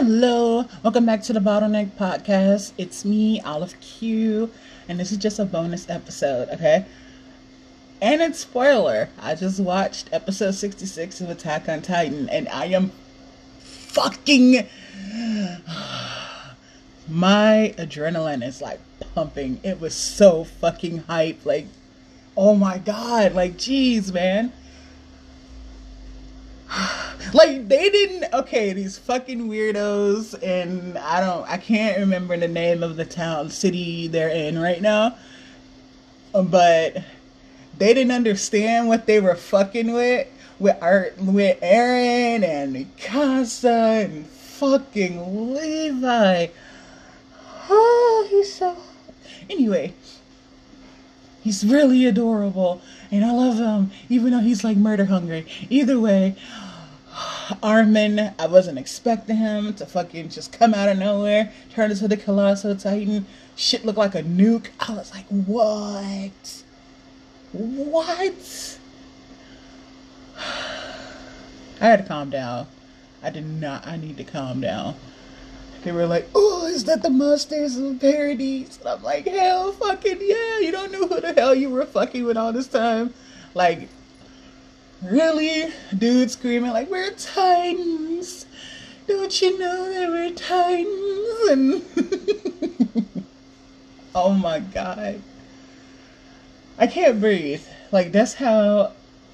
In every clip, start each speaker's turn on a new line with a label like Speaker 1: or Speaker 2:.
Speaker 1: Hello, welcome back to the Bottleneck Podcast. It's me, Olive Q, and this is just a bonus episode, okay? And it's spoiler. I just watched episode 66 of Attack on Titan, and I am fucking. My adrenaline is like pumping. It was so fucking hype. Like, oh my god. Like, jeez, man. like they didn't okay these fucking weirdos and i don't i can't remember the name of the town city they're in right now but they didn't understand what they were fucking with with art with eren and mikasa and fucking levi oh he's so anyway he's really adorable and I love him, even though he's like murder hungry. Either way, Armin, I wasn't expecting him to fucking just come out of nowhere, turn into the Colossal Titan. Shit looked like a nuke. I was like, what? What? I had to calm down. I did not. I need to calm down. They were like, "Oh, is that the monsters of Paradis?" And I'm like, "Hell, fucking yeah! You don't know who the hell you were fucking with all this time." Like, really, dude screaming like, "We're titans! Don't you know that we're titans?" And oh my god, I can't breathe. Like that's how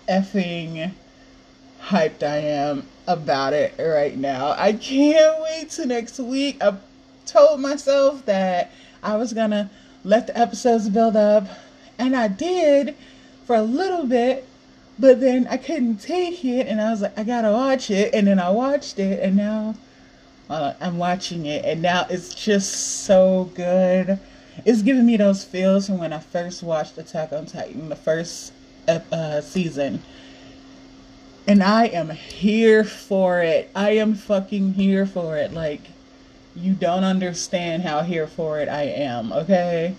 Speaker 1: effing hyped I am about it right now. I can't wait to next week. I told myself that I was gonna let the episodes build up, and I did for a little bit, but then I couldn't take it, and I was like, I gotta watch it, and then I watched it, and now uh, I'm watching it, and now it's just so good. It's giving me those feels from when I first watched Attack on Titan, the first uh, season and I am here for it. I am fucking here for it. Like, you don't understand how here for it I am, okay?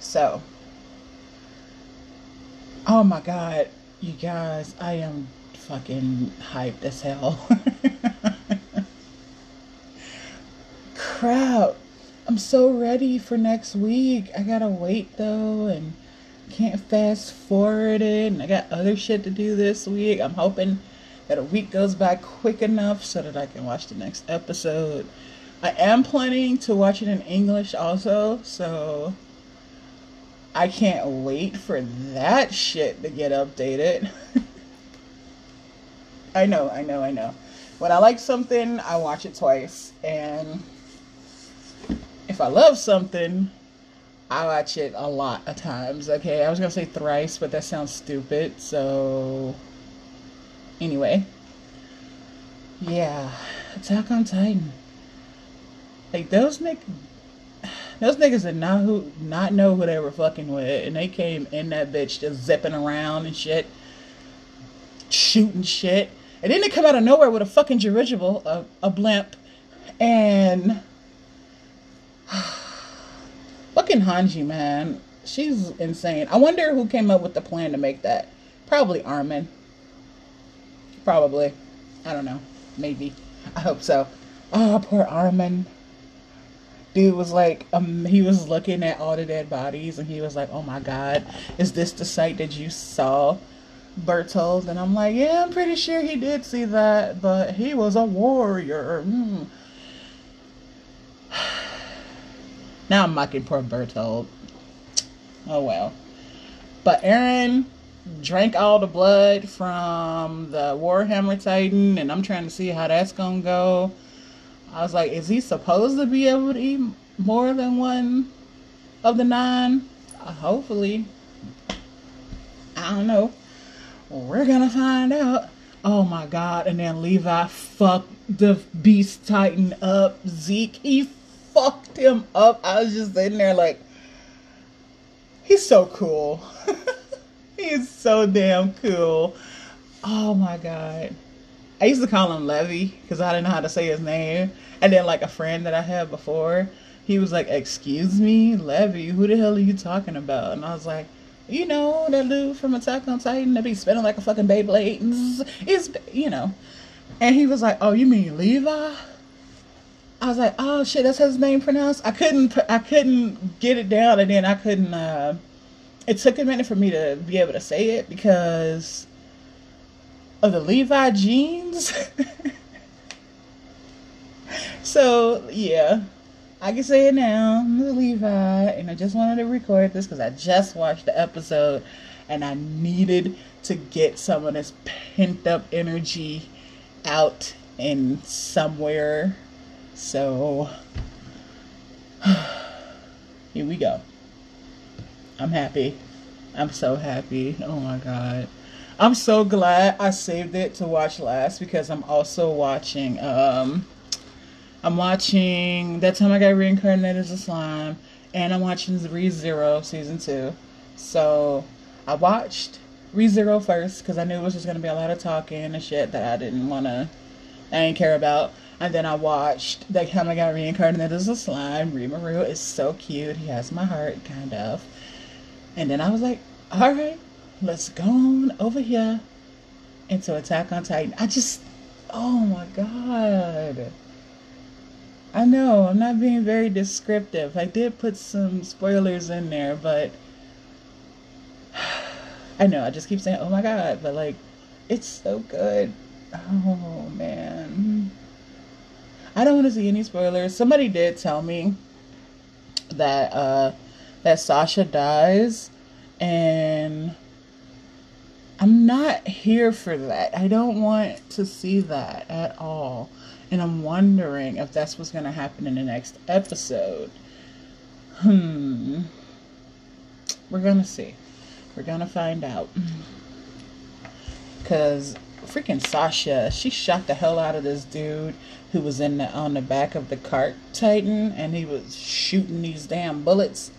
Speaker 1: So, oh my god, you guys, I am fucking hyped as hell. Crap. I'm so ready for next week. I gotta wait though, and can't fast forward it and I got other shit to do this week. I'm hoping that a week goes by quick enough so that I can watch the next episode. I am planning to watch it in English also, so I can't wait for that shit to get updated. I know, I know, I know. When I like something, I watch it twice. And if I love something, I watch it a lot of times. Okay, I was gonna say thrice, but that sounds stupid. So, anyway, yeah, Attack on Titan. Like those nick, those niggas did not who not know who they were fucking with, and they came in that bitch just zipping around and shit, shooting shit, and then they come out of nowhere with a fucking dirigible, a, a blimp, and. Fucking Hanji, man. She's insane. I wonder who came up with the plan to make that. Probably Armin. Probably. I don't know. Maybe. I hope so. Oh, poor Armin. Dude was like, um, he was looking at all the dead bodies and he was like, oh my god, is this the sight that you saw? Bertolt? And I'm like, yeah, I'm pretty sure he did see that, but he was a warrior. Mm. Now I'm mocking poor Bertolt. Oh well. But Eren drank all the blood from the Warhammer Titan, and I'm trying to see how that's gonna go. I was like, is he supposed to be able to eat more than one of the nine? Uh, hopefully. I don't know. We're gonna find out. Oh my god, and then Levi fucked the Beast Titan up. Zeke, he fucked him up. I was just sitting there like, he's so cool. he's so damn cool. Oh my god. I used to call him Levy because I didn't know how to say his name. And then like a friend that I had before, he was like, "Excuse me, Levy, who the hell are you talking about?" And I was like, "You know that dude from Attack on Titan that be spinning like a fucking Beyblade." It's you know, And he was like, "Oh, you mean Levi?" I was like, "Oh shit, that's his name pronounced." I couldn't, I couldn't get it down, and then I couldn't. Uh, it took a minute for me to be able to say it because of the Levi jeans. so yeah, I can say it now. I'm the Levi, and I just wanted to record this because I just watched the episode, and I needed to get some of this pent up energy out in somewhere. So here we go. I'm happy. I'm so happy. Oh my god. I'm so glad I saved it to watch last because I'm also watching um I'm watching that time I got reincarnated as a slime and I'm watching Re Zero season two. So I watched Re Zero first because I knew it was just gonna be a lot of talking and shit that I didn't wanna I didn't care about. And then I watched that time I got reincarnated as a slime. Rimuru is so cute. He has my heart, kind of. And then I was like, all right, let's go on over here into Attack on Titan. I just, oh my god. I know, I'm not being very descriptive. I did put some spoilers in there, but I know, I just keep saying, oh my god, but like, it's so good. Oh man. I don't want to see any spoilers. Somebody did tell me that, uh, that Sasha dies, and I'm not here for that. I don't want to see that at all. And I'm wondering if that's what's going to happen in the next episode. Hmm. We're going to see. We're going to find out. Because freaking Sasha, she shot the hell out of this dude who was in the on the back of the cart Titan and he was shooting these damn bullets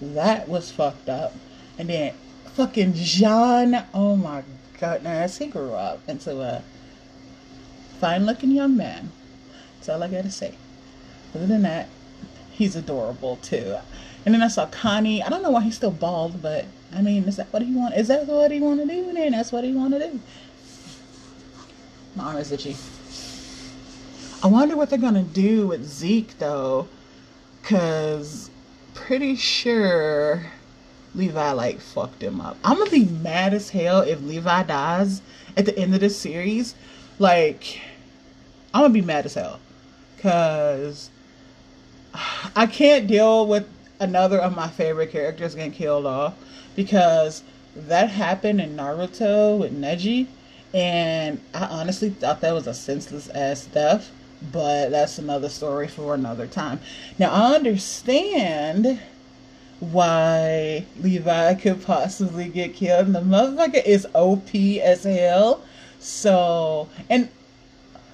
Speaker 1: that was fucked up. And then fucking Jean, oh my goodness, he grew up into a fine looking young man. That's all I gotta say. Other than that, he's adorable too. And then I saw Connie. I don't know why he's still bald, but I mean, is that what he want? Is that what he want to do? Then that's what he want to do. My arm is itchy. I wonder what they're gonna do with Zeke though, cause pretty sure Levi like fucked him up. I'm gonna be mad as hell if Levi dies at the end of this series. Like, I'm gonna be mad as hell because I can't deal with another of my favorite characters getting killed off because that happened in Naruto with Neji, and I honestly thought that was a senseless ass death but that's another story for another time. Now, I understand why Levi could possibly get killed. And the motherfucker is OP as hell. So, and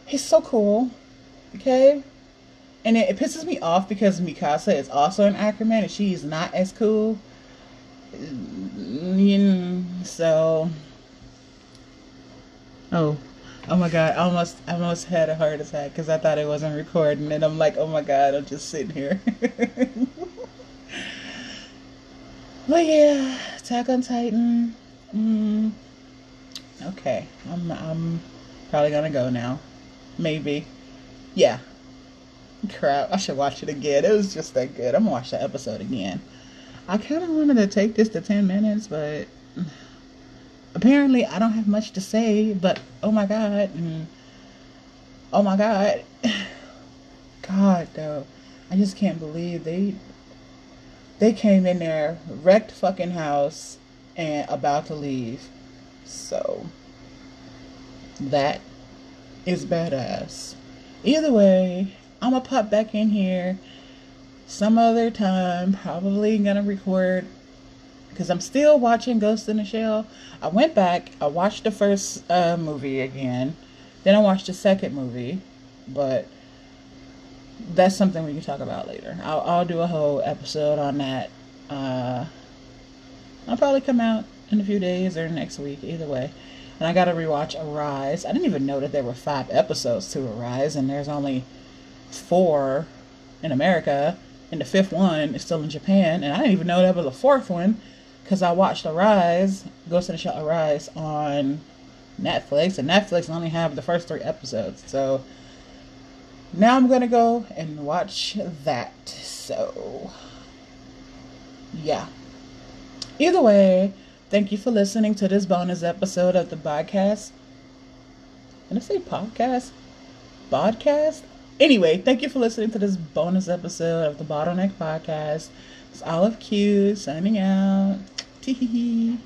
Speaker 1: he's so cool. Okay? And it, it pisses me off because Mikasa is also an Ackerman and she is not as cool. Mm, so, oh, Oh my god, I almost I almost had a heart attack because I thought it wasn't recording, and I'm like, oh my god, I'm just sitting here. but yeah, Attack on Titan. Mm, okay, I'm I'm probably gonna go now. Maybe. Yeah. Crap, I should watch it again. It was just that good. I'm gonna watch that episode again. I kind of wanted to take this to 10 minutes, but apparently I don't have much to say, but oh my god, and oh my god, God though, I just can't believe they they came in there, wrecked fucking house, and about to leave. So that is badass. Either way, I'm gonna pop back in here some other time. Probably gonna record because I'm still watching Ghost in the Shell. I went back, I watched the first uh, movie again, then I watched the second movie, but that's something we can talk about later. I'll, I'll do a whole episode on that. Uh, I'll probably come out in a few days or next week, either way. And I gotta rewatch Arise. I didn't even know that there were five episodes to Arise, and there's only four in America, and the fifth one is still in Japan, and I didn't even know that was a fourth one because I watched Arise, Ghost in the Shell Arise on Netflix, and Netflix only have the first three episodes. So now I'm gonna go and watch that. So yeah. Either way, thank you for listening to this bonus episode of the podcast. Did I say podcast? Podcast? Anyway, thank you for listening to this bonus episode of the Bottleneck Podcast. It's Olive Q signing out. Tee